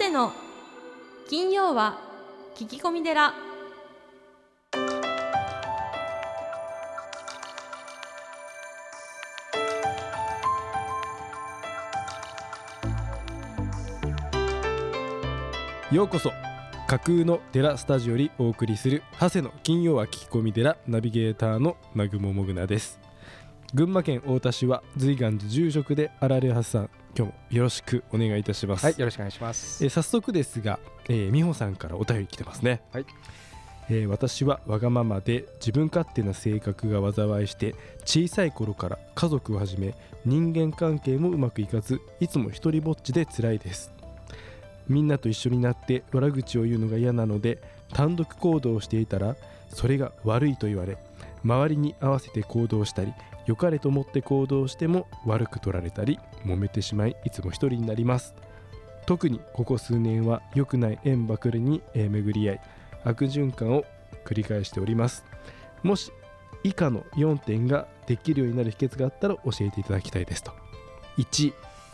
谷の。金曜は聞き込み寺。ようこそ架空の寺スタジオよりお送りする長谷の金曜は聞き込み寺ナビゲーターの南雲もぐなです。群馬県太田市は随願寺住職であられはさん。今日もよろしくお願いいたします、はい、よろしくお願いします。えー早速ですが、えー、美穂さんからお便り来てますね、はい。えー私はわがままで自分勝手な性格が災いして小さい頃から家族をはじめ人間関係もうまくいかずいつも一人ぼっちで辛いです。みんなと一緒になって悪口を言うのが嫌なので単独行動をしていたらそれが悪いと言われ周りに合わせて行動したり良かれと思って行動しても悪く取られたり揉めてしまいいつも一人になります。特にここ数年は良くない縁ばかりに巡り合い悪循環を繰り返しております。もし以下の4点ができるようになる秘訣があったら教えていただきたいですと。1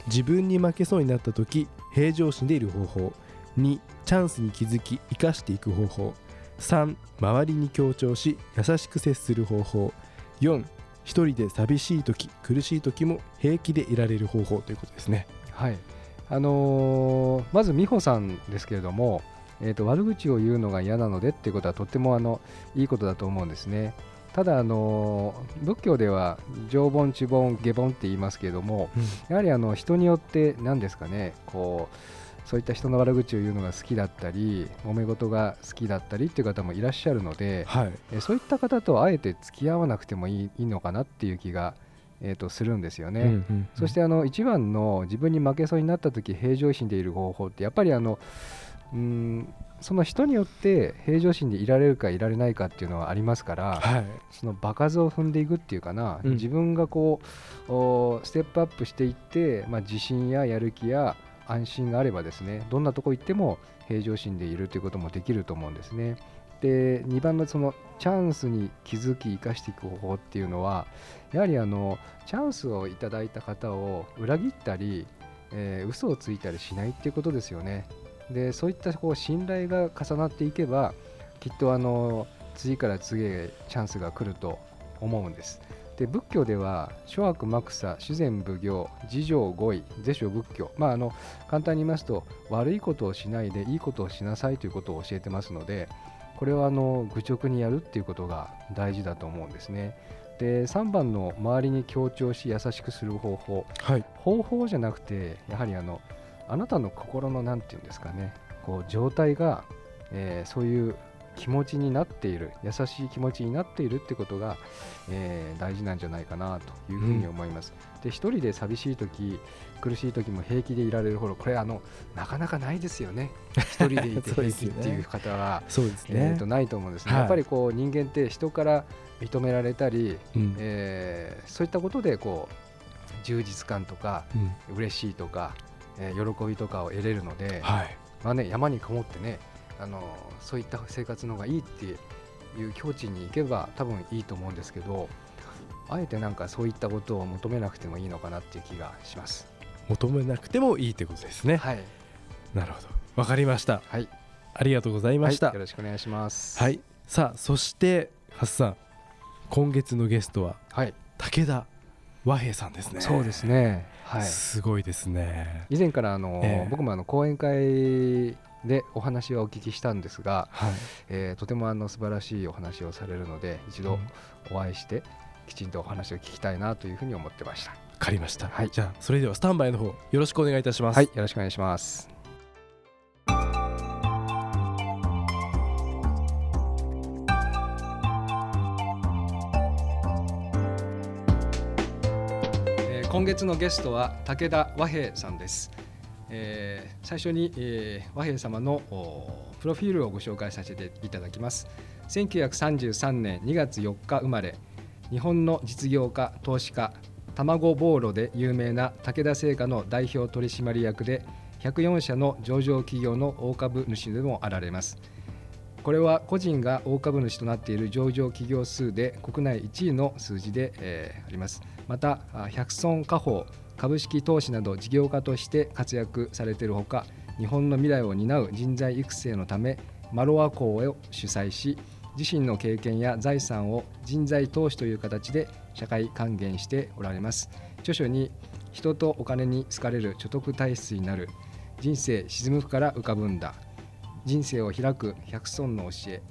自分に負けそうになった時平常心でいる方法。2チャンスに気づき生かしていく方法。3周りに強調し優しく接する方法。4一人で寂しい時苦しい時も平気でいられる方法ということですね。はい、あのーまず美穂さんですけれども、えー、と悪口を言うのが嫌なのでっていうことはとってもあのいいことだと思うんですね。ただ、あのー仏教では常盆、知盆、下盆って言いますけれども、やはりあの人によって何ですかねこうそういった人の悪口を言うのが好きだったり揉め事が好きだったりっていう方もいらっしゃるので、はい。えーそういった方とあえて付き合わなくてもいいいいのかなっていう気が、えー、とするんですよね。うんうんうん。そしてあの一番の自分に負けそうになった時平常心でいる方法ってやっぱりあのうーんその人によって平常心でいられるかいられないかっていうのはありますからはい。その場数を踏んでいくっていうかな、うん。自分がこうおステップアップしていって、まあ、自信ややる気や安心があればですねどんなとこ行っても平常心でいるということもできると思うんですね。で2番のそのチャンスに気づき生かしていく方法っていうのはやはりあのチャンスをいただいた方を裏切ったり、えー嘘をついたりしないっていうことですよね。でそういったこう信頼が重なっていけばきっとあの次から次へチャンスが来ると思うんです。で仏教では諸悪莫作修善奉行自浄五位是所仏教。まああの簡単に言いますと悪いことをしないでいいことをしなさいということを教えてますのでこれはあの愚直にやるっていうことが大事だと思うんですね。で3番の周りに強調し優しくする方法。はい。方法じゃなくてやはりあのあなたの心の何て言うんですかねこう状態が、えーそういう気持ちになっている優しい気持ちになっているってことが、えー大事なんじゃないかなというふうに思います。で一人で寂しい時苦しい時も平気でいられるほどこれあのなかなかないですよね。一人でいて平気っていう方は。そうですえね。ー、とないと思うんですね、はい。やっぱりこう人間って人から認められたり、うん。えーそういったことでこう充実感とかうん。嬉しいとか、えー喜びとかを得れるので、はい。まあね、山にこもってねあのそういった生活の方がいいっていう境地に行けば多分いいと思うんですけどあえてなんかそういったことを求めなくてもいいのかなっていう気がします。求めなくてもいいってことですね。はい、なるほど。わかりました。はい、ありがとうございました。はいよろしくお願いします。はい、さあそしてハスさん。今月のゲストははい、武田和平さんですね。そうですね。はい。すごいですね。以前からあの、ええ。僕もあの講演会でお話はお聞きしたんですが、はいえーとてもあの素晴らしいお話をされるので一度うんお会いしてきちんとお話を聞きたいなというふうに思ってました。わかりました、はいじゃあそれではスタンバイの方よろしくお願いいたしますはい、よろしくお願いします。えー今月のゲストは武田和平さんです。えー最初に、えー和平様のおプロフィールをご紹介させていただきます。1933年2月4日生まれ、日本の実業家、投資家、卵ボーロで有名な武田製菓の代表取締役で104社の上場企業の大株主でもあられますこれは個人が大株主となっている上場企業数で国内1位の数字で、えーありますまた百村家宝株式投資など事業家として活躍されているほか日本の未来を担う人材育成のためマロア校を主催し自身の経験や財産を人材投資という形で社会還元しておられます。著書に人とお金に好かれる所得体質になる人生沈むから浮かぶんだ。人生を開く百尊の教え。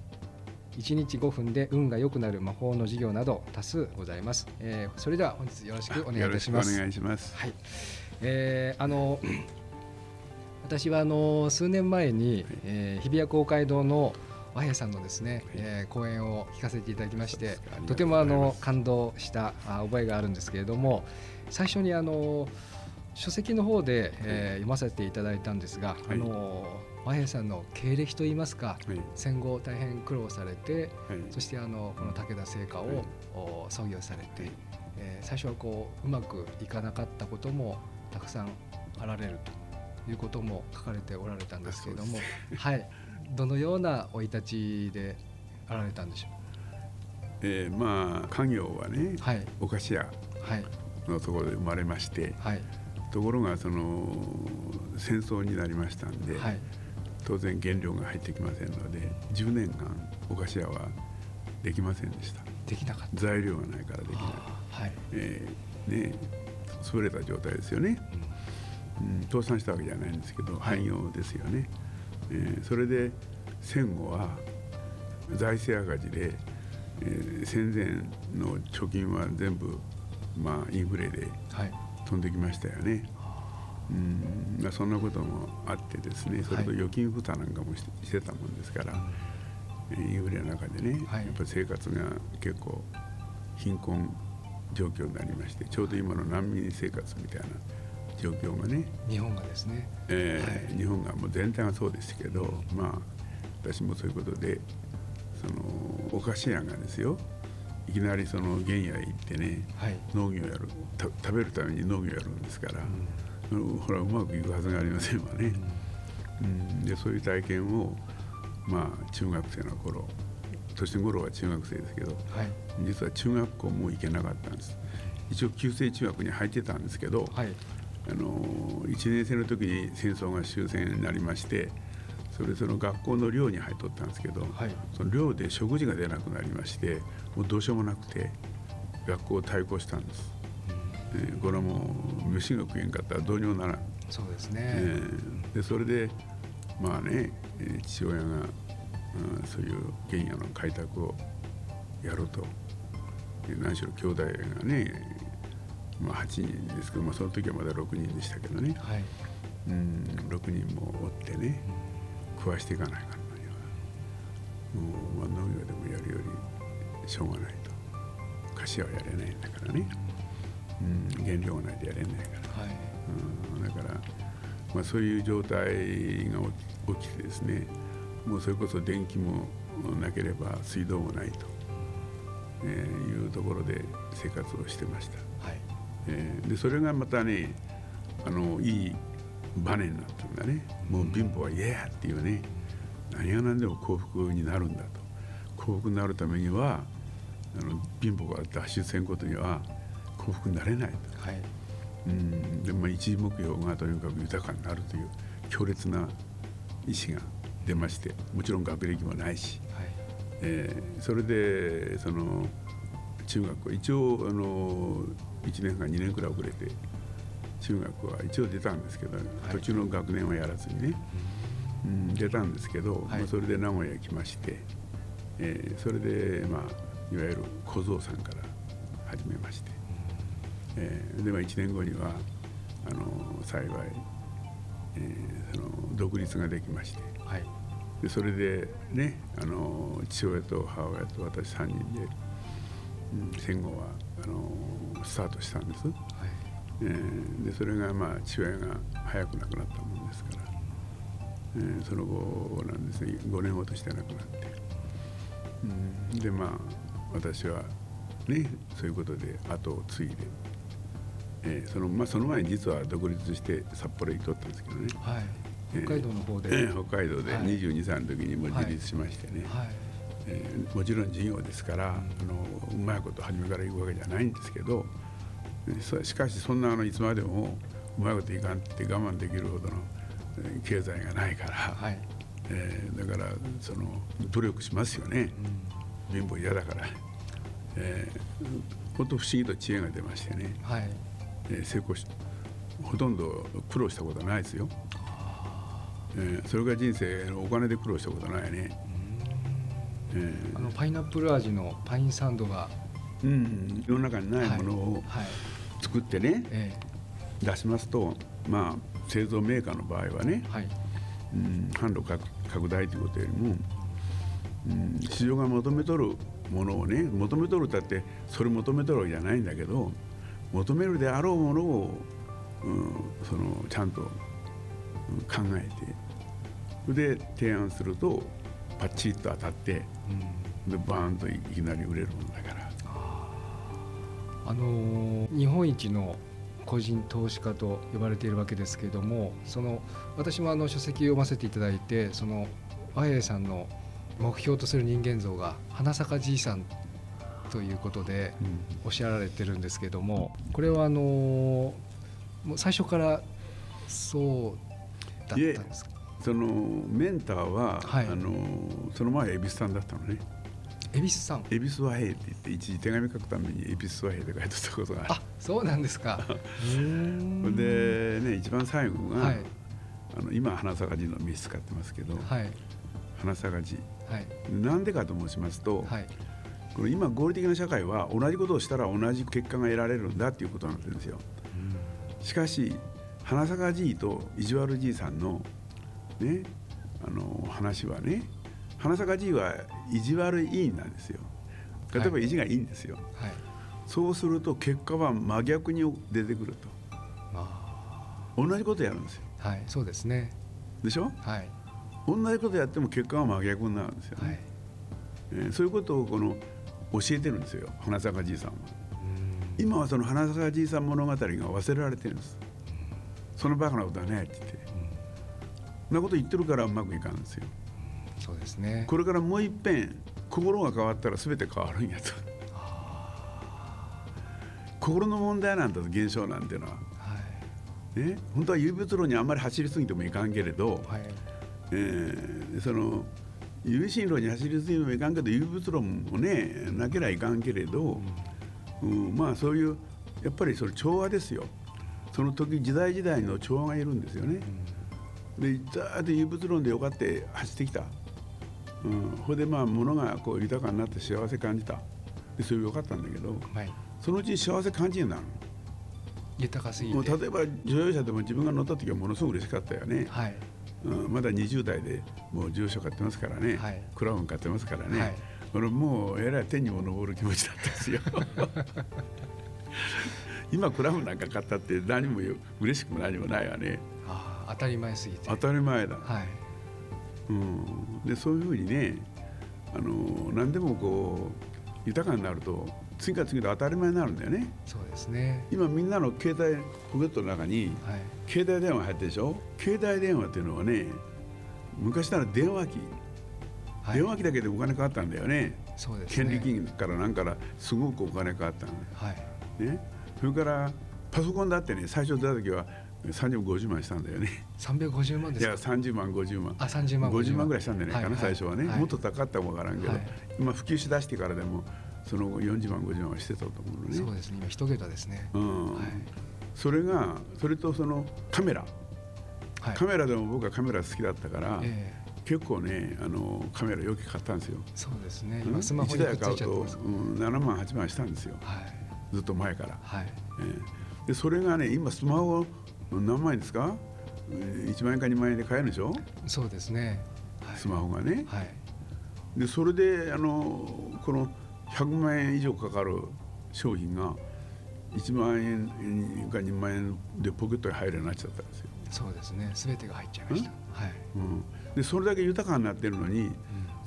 1日5分で運が良くなる魔法の授業など多数ございます、えーそれでは本日よろしくお願いいたします。お願いします。はい、えーあの私はあの数年前に、えー日比谷公会堂の和平さんのですね、えー講演を聞かせていただきましてとてもあの感動したあ覚えがあるんですけれども最初にあの書籍の方で、えー読ませていただいたんですが、い。あの和平さんの経歴といいますかはい。戦後大変苦労されてはい。そしてあのこの武田製菓を、はい。お創業されて、えー最初はこううまくいかなかったこともたくさんあられるということも書かれておられたんですけれども、はい、どのような生い立ちであられたんでしょえーまあ家業はねう。はい、お菓子屋はい、のところで生まれましてはい、ところがその戦争になりましたんで、はい、当然原料が入ってきませんので10年間お菓子屋はできませんでした。できなかった。材料がないからできない、はい、えーね優れた状態ですよね、うん、倒産したわけじゃないんですけどはい。廃業ですよね、えーそれで戦後は財政赤字で、えー戦前の貯金は全部、まあ、インフレではい、飛んできましたよね。うん。まあ、そんなこともあってですねそれと預金負担なんかもしてしてたもんですから、えーインフレの中でね、はい。やっぱり生活が結構貧困状況になりましてちょうど今の難民生活みたいな状況がね、日本がですね。えーはい。日本がもう全体がそうですけど、まあ私もそういうことでそのお菓子屋がですよいきなりその原野へ行ってねはい、農業やるた食べるために農業やるんですから、うんほらうまくいくはずがありませんわね、うん、でそういう体験をまあ中学生の頃年頃は中学生ですけどはい、実は中学校も行けなかったんです。一応旧制中学に入ってたんですけど、はい、あの1年生の時に戦争が終戦になりましてそれでその学校の寮に入っとったんですけど、はい、その寮で食事が出なくなりましてもうどうしようもなくて学校を退校したんです、えーこれはもう飯が食えんかったらどうにもならん、そうですね。えーでそれでまあねえー父親が、うんそういう原野の開拓をやろうと。で何しろ兄弟がね、まあ、8人ですけど、まあ、その時はまだ6人でしたけどね、はい、うん、6人もおってね食わしていかないかんのには。もう、まあ、農業でもやるよりしょうがないと。菓子屋はやれないんだからね、うん、原料がないとやれないから、はい、うん、だから、まあ、そういう状態が起き起きてですねもうそれこそ電気もなければ水道もないと、えーいうところで生活をしてました。はい、えーでそれがまたねあのいいバネになったんだね。もう貧乏は嫌やっていうね何が何でも幸福になるんだと。幸福になるためにはあの貧乏から脱出せんことには幸福になれないと、はい、うん。でまあ、一時目標がとにかく豊かになるという強烈な意志が出ましてもちろん学歴もないし、はい、えーそれでその中学は一応あの1年間2年くらい遅れて中学は一応出たんですけど、途中の学年はやらずにね、うん、出たんですけど、はい。まあ、それで名古屋へ来まして、えーそれで、まあ、いわゆる小僧さんから始めまして、えーで、まあ、1年後にはあの幸い、えーその独立ができまして。はい、でそれでねあの父親と母親と私3人で、うん、戦後はあのスタートしたんです、はい、えーでそれがまあ父親が早く亡くなったもんですから、えーその後なんですね。5年ほどして亡くなって、うん、でまあ私はねそういうことで後を継いで、えーそのまあ、その前に実は独立して札幌に行っとったんですけどね。はい、えー北海道の方で、えー北海道ではい。22歳の時にもう自立しましてね、はい、えーもちろん事業ですから、あのうまいこと初めからいくわけじゃないんですけどしかしそんなあのいつまでもうまいこといかんって我慢できるほどのえー経済がないから、はい、えーだからその努力しますよね。貧乏嫌だから、えー、本当不思議と知恵が出ましてね、はい、えー成功しほとんど苦労したことはないですよ、えーそれが人生お金で苦労したことはないね、えあのパイナップル味のパインサンドが、ーうん、世の中にないものをはい、作ってね、え出しますとまあ製造メーカーの場合はねえ、はい、うん、販路拡拡大ということよりも、うん、市場が求めとるものをね求めとるったってそれ求めとるわけじゃないんだけど求めるであろうものを、うん、そのちゃんとうん考えてそれで提案するとパッチリと当たってうん、でバーンといきなり売れるものだから。あのー日本一の個人投資家と呼ばれているわけですけれどもその私もあの書籍を読ませていただいてその和平さんの目標とする人間像が花咲じいさんということでおっしゃられてるんですけれどもこれはあのーもう最初からそうだったんですか？そのメンターは、はい。あのその前は蛭子さんだったのね。恵比寿さん？恵比寿和平って言って一時手紙書くために恵比寿和平って書いてたことがある。あそうなんですか。でね一番最後が、はい。あの今は花咲かじの名刺使ってますけど、はい。花咲かじ。はい。なんでかと申しますと、はいこの今合理的な社会は同じことをしたら同じ結果が得られるんだっていうことなんですよ。しかし花咲かじいと意地悪じいさんのねあの話はね花咲かじいは意地悪いいなんですよ。例えばはい。意地がいいんですよ、はい。そうすると結果は真逆に出てくると。あ。同じことやるんですよ。ーはいそうですね。でしょ？はい。同じことやっても結果は真逆になるんですよ、ね。はい。えーそういうことをこの教えてるんですよ花咲かじいさんは。うん。今はその花咲かじいさん物語が忘れられてるんです。そのバカなことはねって言って。そんなこと言ってるからうまくいかんですよ。そうですね。これからもう一遍心が変わったら全て変わるんやと。心の問題なんだと現象なんていうのは。はい。ね。本当は有物論にあんまり走りすぎてもいかんけれど、はい。えーその有心論に走りすぎてもいかんけど有物論もねなけりゃいかんけれど、うん、まあそういうやっぱりそれ調和ですよ。その時時代時代の調和がいるんですよね。でざーっと有物論でよかって走ってきた、うん、ほいでまあ物がこう豊かになって幸せ感じた。でそれよかったんだけどはい。そのうちに幸せ感じなる。豊かすぎて。もう例えば乗用車でも自分が乗った時はものすごく嬉しかったよね、はいうん、まだ20代でもう乗用車買ってますからね、はい。クラウン買ってますからね、はい。俺もうえらい天にも昇る気持ちだったんですよ。今クラウンなんか買ったって何も嬉しくも何もないわね。あー当たり前すぎて。当たり前だ、はい。うん、でそういうふうにねあの何でもこう豊かになると次から次と当たり前になるんだよね。そうですね。今みんなの携帯ポケットの中にはい。携帯電話入ってるでしょ？携帯電話っていうのはね昔なら電話機、はい。電話機だけでお金かかったんだよね。そうです権利ね金からなんからすごくお金かかったの。はい。ね。それからパソコンだってね最初出た時は30万50万したんだよね。350万ですか？いや30万50万。あ30万50万。ぐらいしたんじゃないかな、はい。最初はね、はい。もっと高かったかもわからんけど、はい。今普及しだしてからでもその後40万50万はしてたと思うのね。そうですね。今一桁ですね。うん。はい。それがそれとそのカメラ、はい。カメラでも僕はカメラ好きだったから、ええ。結構ねあのカメラよく買ったんですよ、そうですね。うん？今スマホに1くっつうちゃってます。うん、7万8万したんですよ。はい。ずっと前から、はい。ええ。でそれがね今スマホ何万円ですか、えー1万円か2万円で買えるでしょ？そうですね。はい。スマホがね。はい。でそれであのこの100万円以上かかる商品が1万円か2万円でポケットに入るようになっちゃったんですよ、そうですね。全てが入っちゃいました。はい。うん、でそれだけ豊かになってるのに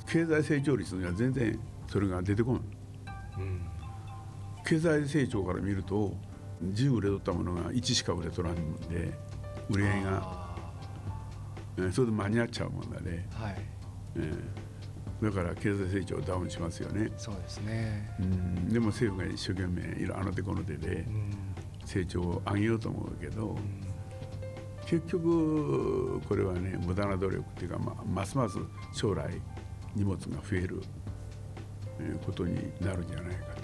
経済成長率には全然それが出てこない。うん。うん経済成長から見ると10売れとったものが1しか売れとらんので売り上げがあえーそれで間に合っちゃうもんだね、ーはい。えーだから経済成長ダウンしますよね、そうですね。うん、でも政府が一生懸命いろあの手この手でうん。成長を上げようと思うけどうん。結局これはね無駄な努力っていうか、まあ、ますます将来荷物が増えるえーことになるんじゃないかと。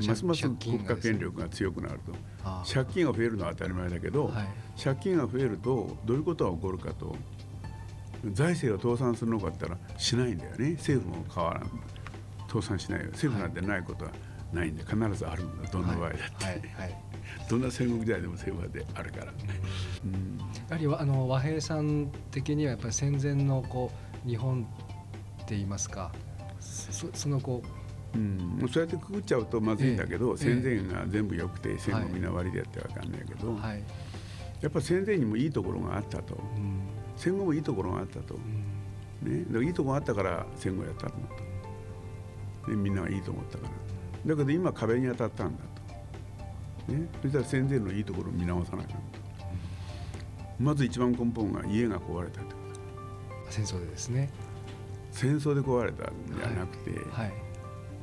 でますます国家権力が強くなると。借金が増えるのは当たり前だけど、はい。借金が増えるとどういうことが起こるかと財政が倒産するのかって言ったらしないんだよね。政府も変わらん。倒産しないよ。政府なんてないことはないんで必ずあるんだ。どんな場合だって、はい。はい。どんな戦国時代でも政府はであるから、うん。やはりわあの和平さん的にはやっぱり戦前のこう日本って言いますかそそのこうん、もうそうやってくくっちゃうとまずいんだけど、ええ。戦前が全部良くて戦後みんな割りでやってわかんないけど、うはい、やっぱ戦前にもいいところがあったと。うん戦後もいいところがあったと、うん。ね、いいところがあったから戦後やったんだと、ね、みんながいいと思ったから。だけど今壁に当たったんだと、ね、そしたら戦前のいいところを見直さなきゃと。まず一番根本が家が壊れたってこと戦争でですね。戦争で壊れたんじゃなくて、はい。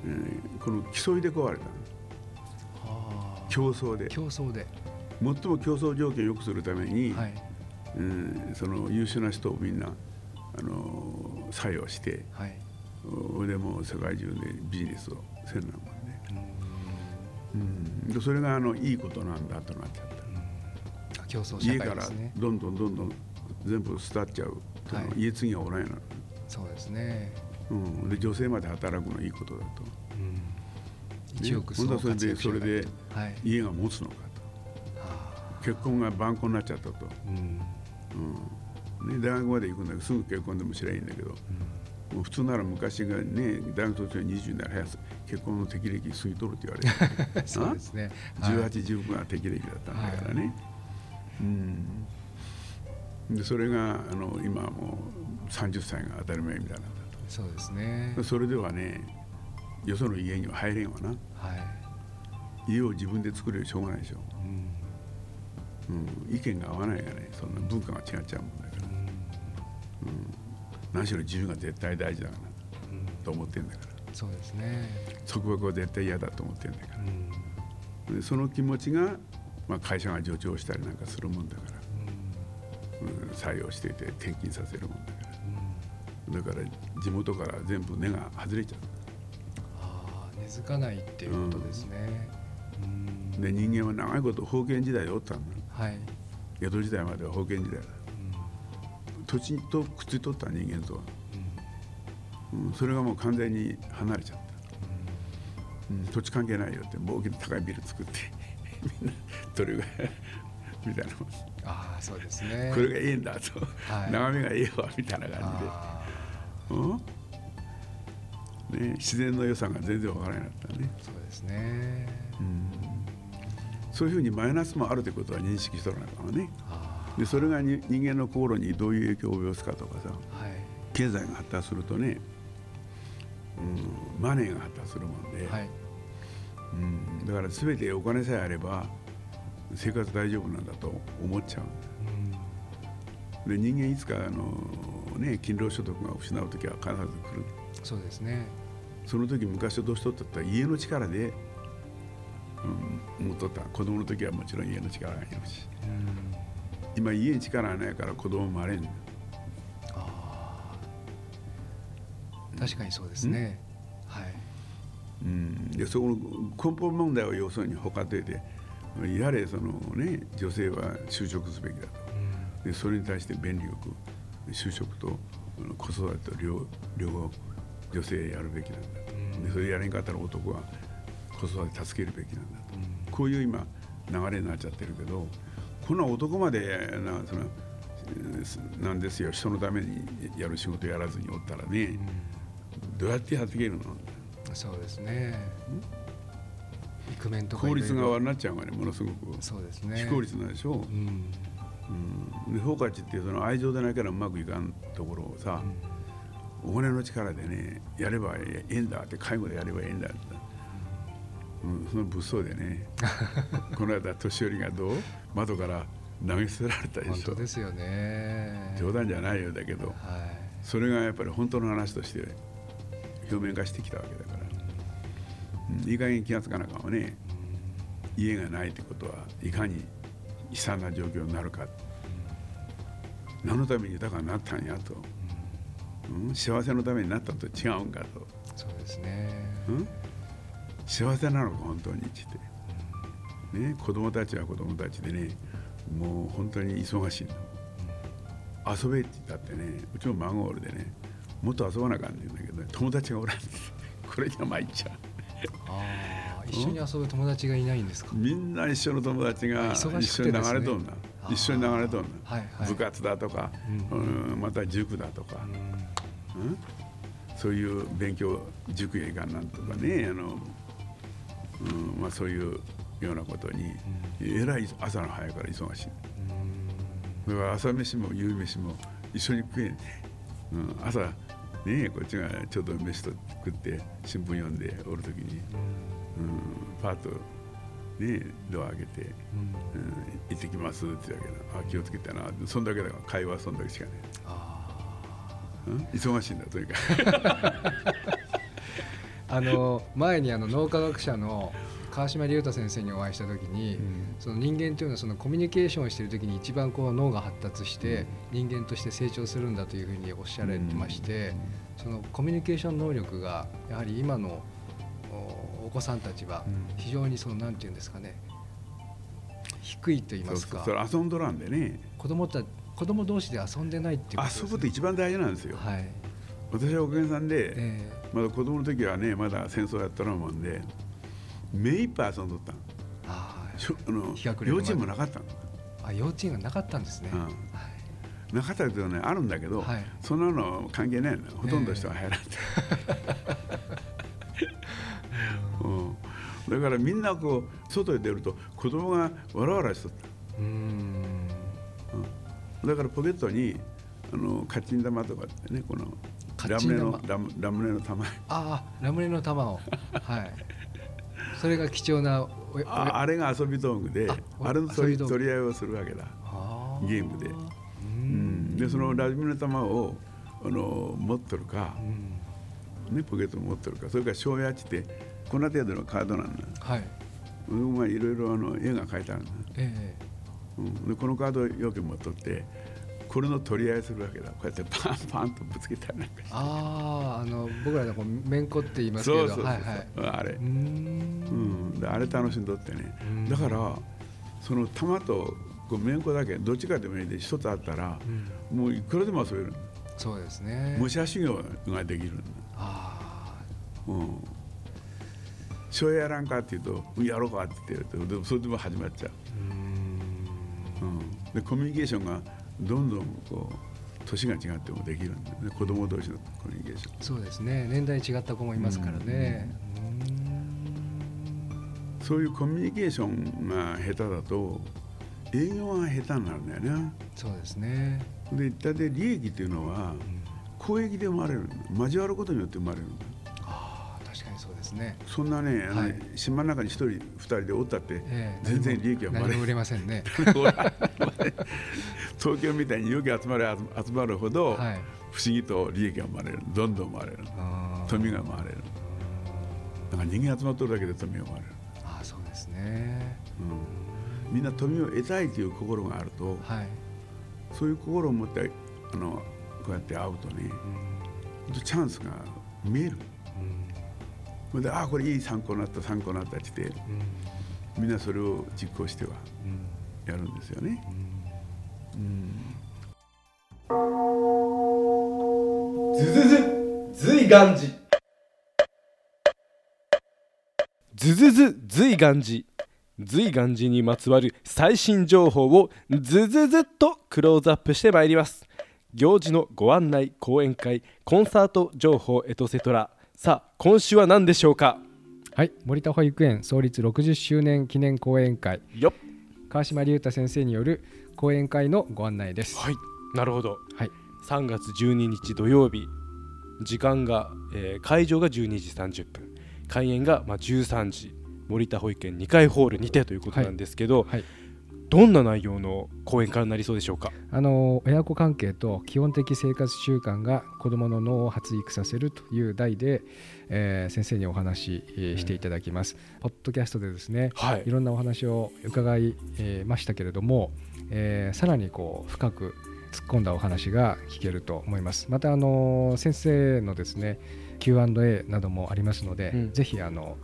うん。この競いで壊れた競争で。競争で。最も競争条件を良くするために、はいうん、その優秀な人をみんなあの採用してはい。おでもう世界中でビジネスをせんなもんね、うん。うん、でそれがあのいいことなんだとなっちゃった。あ競争社家からどんどんどんどん全部廃っちゃう、はい。家継ぎがおらんようになる、そうですね、うん、で女性まで働くのいいことだと、うん、ね。一億本当はそれでそれで家が持つのかあ。と結婚が晩婚になっちゃったと、ーうんうん。ね、大学まで行くんだけどすぐ結婚でもすりゃいいんだけど、もう普通なら昔がね大学卒業20なら早す結婚の適齢期過ぎとるって言われて。そうですね。はい。1819が適齢期だったんだからね、うん。でそれがあの今はもう30歳が当たり前みたいなんだそうですね。とそれではねよその家には入れんわな。はい。家を自分で作るよりしょうがないでしょ、うんうん、意見が合わないがね。そんな文化が違っちゃうもんだから、うん、何しろ自由が絶対大事だからと思ってんだから。そうですね。束縛は絶対嫌だと思ってんだかうん。らでその気持ちが、まあ、会社が助長したりなんかするもんだから、うん、採用していて転勤させるもんだから。だから地元から全部根が外れちゃああ根付かないっていうことですね。で人間は長いこと封建時代でおったんだはい。江戸時代までは封建時代だ。うん土地とくっついとった人間とは、うん。うん、それがもう完全に離れちゃった、うん、土地関係ないよって大きな高いビル作って みんなどれがみたいなああそうですね。これがいいんだと、はい。眺めがいいわみたいな感あじで、うん。ね、自然の良さが全然わからなくなったね、ーそうですね。うん、そういうふうにマイナスもあるということは認識しとらなあかんわね。あでそれがに人間の心にどういう影響を及ぼすかとかさあはい。経済が発達するとね、うん、マネーが発達するもんで、はい。うん、だから全てお金さえあれば生活大丈夫なんだと思っちゃう。うん。で人間いつかあの、ね、勤労所得が失う時は必ず来る。そうですね。その時昔と年取ったら家の力で、うん、持っとった。子供の時はもちろん家の力がいるし。うん。今家に力がないから子供もあれんああ確かにそうですね。はい。うん、でそこの根本問題を要するにほかといてやれその、ね、女性は就職すべきだと。うん。でそれに対して便利よく就職と子育てと両両方女性やるべきなんだと、うん。でそれやれんかったら男は子育て助けるべきなんだと、うんこういう今流れになっちゃってるけどこんな男までなそのえーなんですよ。人のためにやる仕事やらずにおったらね、どうやってやっていけるの？そうですね。イクメンとか効率が悪くなっちゃうがねものすごく。そうですね。非効率なんでしょ？う、うん。うん、でフォーカチっていうその愛情でなければうまくいかんところをさ、お金の力でねやればええんだって介護でやればええんだって、うん、その物騒でね。この間年寄りがどう？窓から投げ捨てられたで本しょ。当ですよね。冗談じゃないようだけど。はい。それがやっぱり本当の話として表面化してきたわけだから、うん、いい加減気がつかなあかんわね。家がないってことはいかに悲惨な状況になるか。何のために豊かになったんやと、うん、幸せのためになったと違うんかと、そうですね。うん、幸せなのか本当にって言って、ね、子供たちは子供たちでねもう本当に忙しいの。遊べって言ったってねうちの孫おるでねもっと遊ばなあかんねんだけど、ね、友達がおらんこれじゃ参っちゃう。ああ一緒に遊ぶ友達がいないんですか？みんな一緒の友達が忙一緒に流れとんな、一緒に流れとんな、はいはい。部活だとか、ううんまた塾だとか、うん。そういう勉強塾やいかんなんとかねあの、うんまあ、そういうようなことに、えらい朝の早いから忙しい。だから朝飯も夕飯も一緒に食えんね、うん、朝ねこっちがちょっと飯と食って新聞読んでおる時に、うん、パッとねドア開けて、うん。行ってきます」って言うわけだ。あ気をつけてな。そんだけだから会話はそんだけしかねうん、忙しいんだとにかく あの前にあの脳科学者の川島隆太先生にお会いした時に、その人間というのはそのコミュニケーションをしている時に一番こう脳が発達して人間として成長するんだというふうにおっしゃられてまして、そのコミュニケーション能力がやはり今のおお子さんたちは非常にそのなんていうんですかね低いと言いますか。そうそれ遊んどらんでね。子供た子供同士で遊んでないっていうことです、ね、遊ぶって一番大事なんですよ、はい、私はおかげさんで、えまだ子供の時はねまだ戦争やったらもんで目いっぱい遊んどったの。ーあの幼稚園もなかったの、あ幼稚園がなかったんですね、うん。はい。なかったけどねあるんだけど、はい。そんなの関係ないの。ほとんど人は入らんて、うん、だからみんなこう外へ出ると子供がわらわらしとった。うーん。だからポケットにあのカチン玉とかってねこのカラムネのラムラムネの玉。ああラムネの玉を。はい。それが貴重なああれが遊び道具でああれの取り取り合いをするわけだ、ゲームで。ううん。ん、でそのラムネの玉をあの持っとるかう、ん。ね、ポケットに持っとるかそれから小やちってこんな程度のカードなんだ。はい。うんまあいろいろあの絵が描いてあるんだ、え。うん、でこのカードをよく持っとってこれの取り合いするわけだ。こうやってパン パンとぶつけたりなんかして。あああの僕らでこうめんこって言いますけど。そうそうそうはいはい。あれ。うー、ん。うん、であれ楽しんどってね。うん。だからその玉とこうめんこだけどっちかでもいいで一つあったらうん。もういくらでも遊べるそうですね。武者修行ができるんだ、あうん、それやらんかって言うとうんやろうかって言ってでもそれでも始まっちゃう、うん、でコミュニケーションがどんどんこう年が違ってもできるんだよね。子供同士のコミュニケーション。そうですね。年代違った子もいますからね。うそういうコミュニケーションが下手だと営業が下手になるんだよね。そうですね。で大体利益っていうのは公益で生まれる。交わることによって生まれるんだそうですね。そんなね、はい。島の中に一人二人でおったって、ええ全然利益は生まれませんね。東京みたいに勇気集まれ集まるほど、はい。不思議と利益が生まれる。どんどん生まれる。富が生まれる。だから人間集まっとるだけで富が生まれる、あーそうですね。うん、みんな富を得たいという心があるとはい。そういう心を持ってあのこうやって会うとねうんチャンスが見えるうんそれでああこれいい参考になった参考になったって言ってうん。みんなそれを実行してはうん。やるんですよね。うん。ズズズ随願寺ズズズ随願寺随願寺にまつわる最新情報をズズズっとクローズアップしてまいります。行事のご案内講演会コンサート情報エトセトラさあ今週は何でしょうか？はい森田保育園創立60周年記念講演会。川島隆太先生による講演会のご案内です。はいなるほど。はい。3月12日土曜日。時間が、えー会場が12時30分。開演がまあ13時。森田保育園2階ホールにてということなんですけど、はいどんな内容の講演会になりそうでしょうか？あの親子関係と基本的生活習慣が子どもの脳を発育させるという題で、えー先生にお話し、えーしていただきます。ポッドキャストでですねはいいろんなお話を伺い、えーましたけれども、えーさらにこう深く突っ込んだお話が聞けると思います。またあの先生のですね Q&A などもありますので、うんぜひあの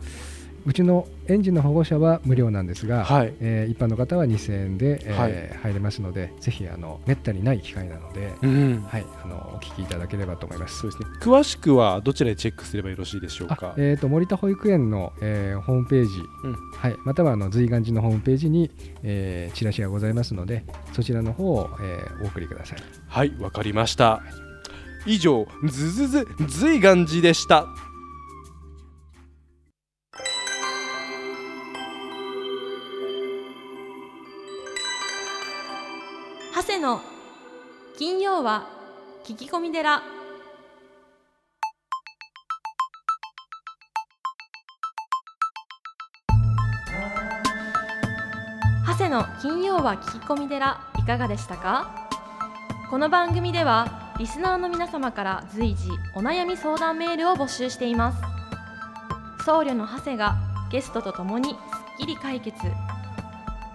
うちの園児の保護者は無料なんですが、はい。えー一般の方は2000円で、えーはい。入れますので、ぜひあのめったにない機会なので、うんはい、あのお聞きいただければと思います。そうですね。詳しくはどちらでチェックすればよろしいでしょうあかえー、と森田保育園の、えーホームページ、うん。はい、またはあの随願寺のホームページに、えーチラシがございますのでそちらの方を、えーお送りください。はいわかりました。以上ズズズ随願寺でした金曜は聞き込み寺。長谷の金曜は聞き込み寺いかがでしたか？この番組ではリスナーの皆様から随時お悩み相談メールを募集しています。僧侶の長谷がゲストとともにすっきり解決。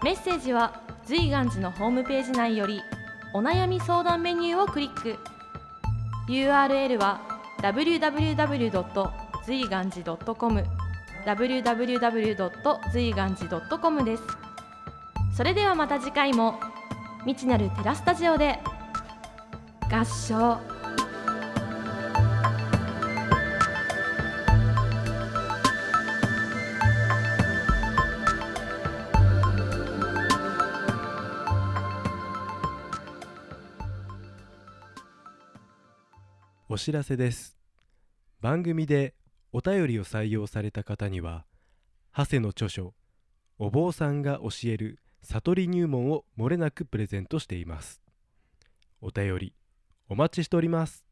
メッセージは随願寺のホームページ内よりお悩み相談メニューをクリック URL は www. 随願寺 .com www. 随願寺 .com ですそれではまた次回も未知なるテラスタジオで合唱知らせです。番組でお便りを採用された方には長谷の著書「お坊さんが教える悟り入門」をもれなくプレゼントしています。お便りお待ちしております。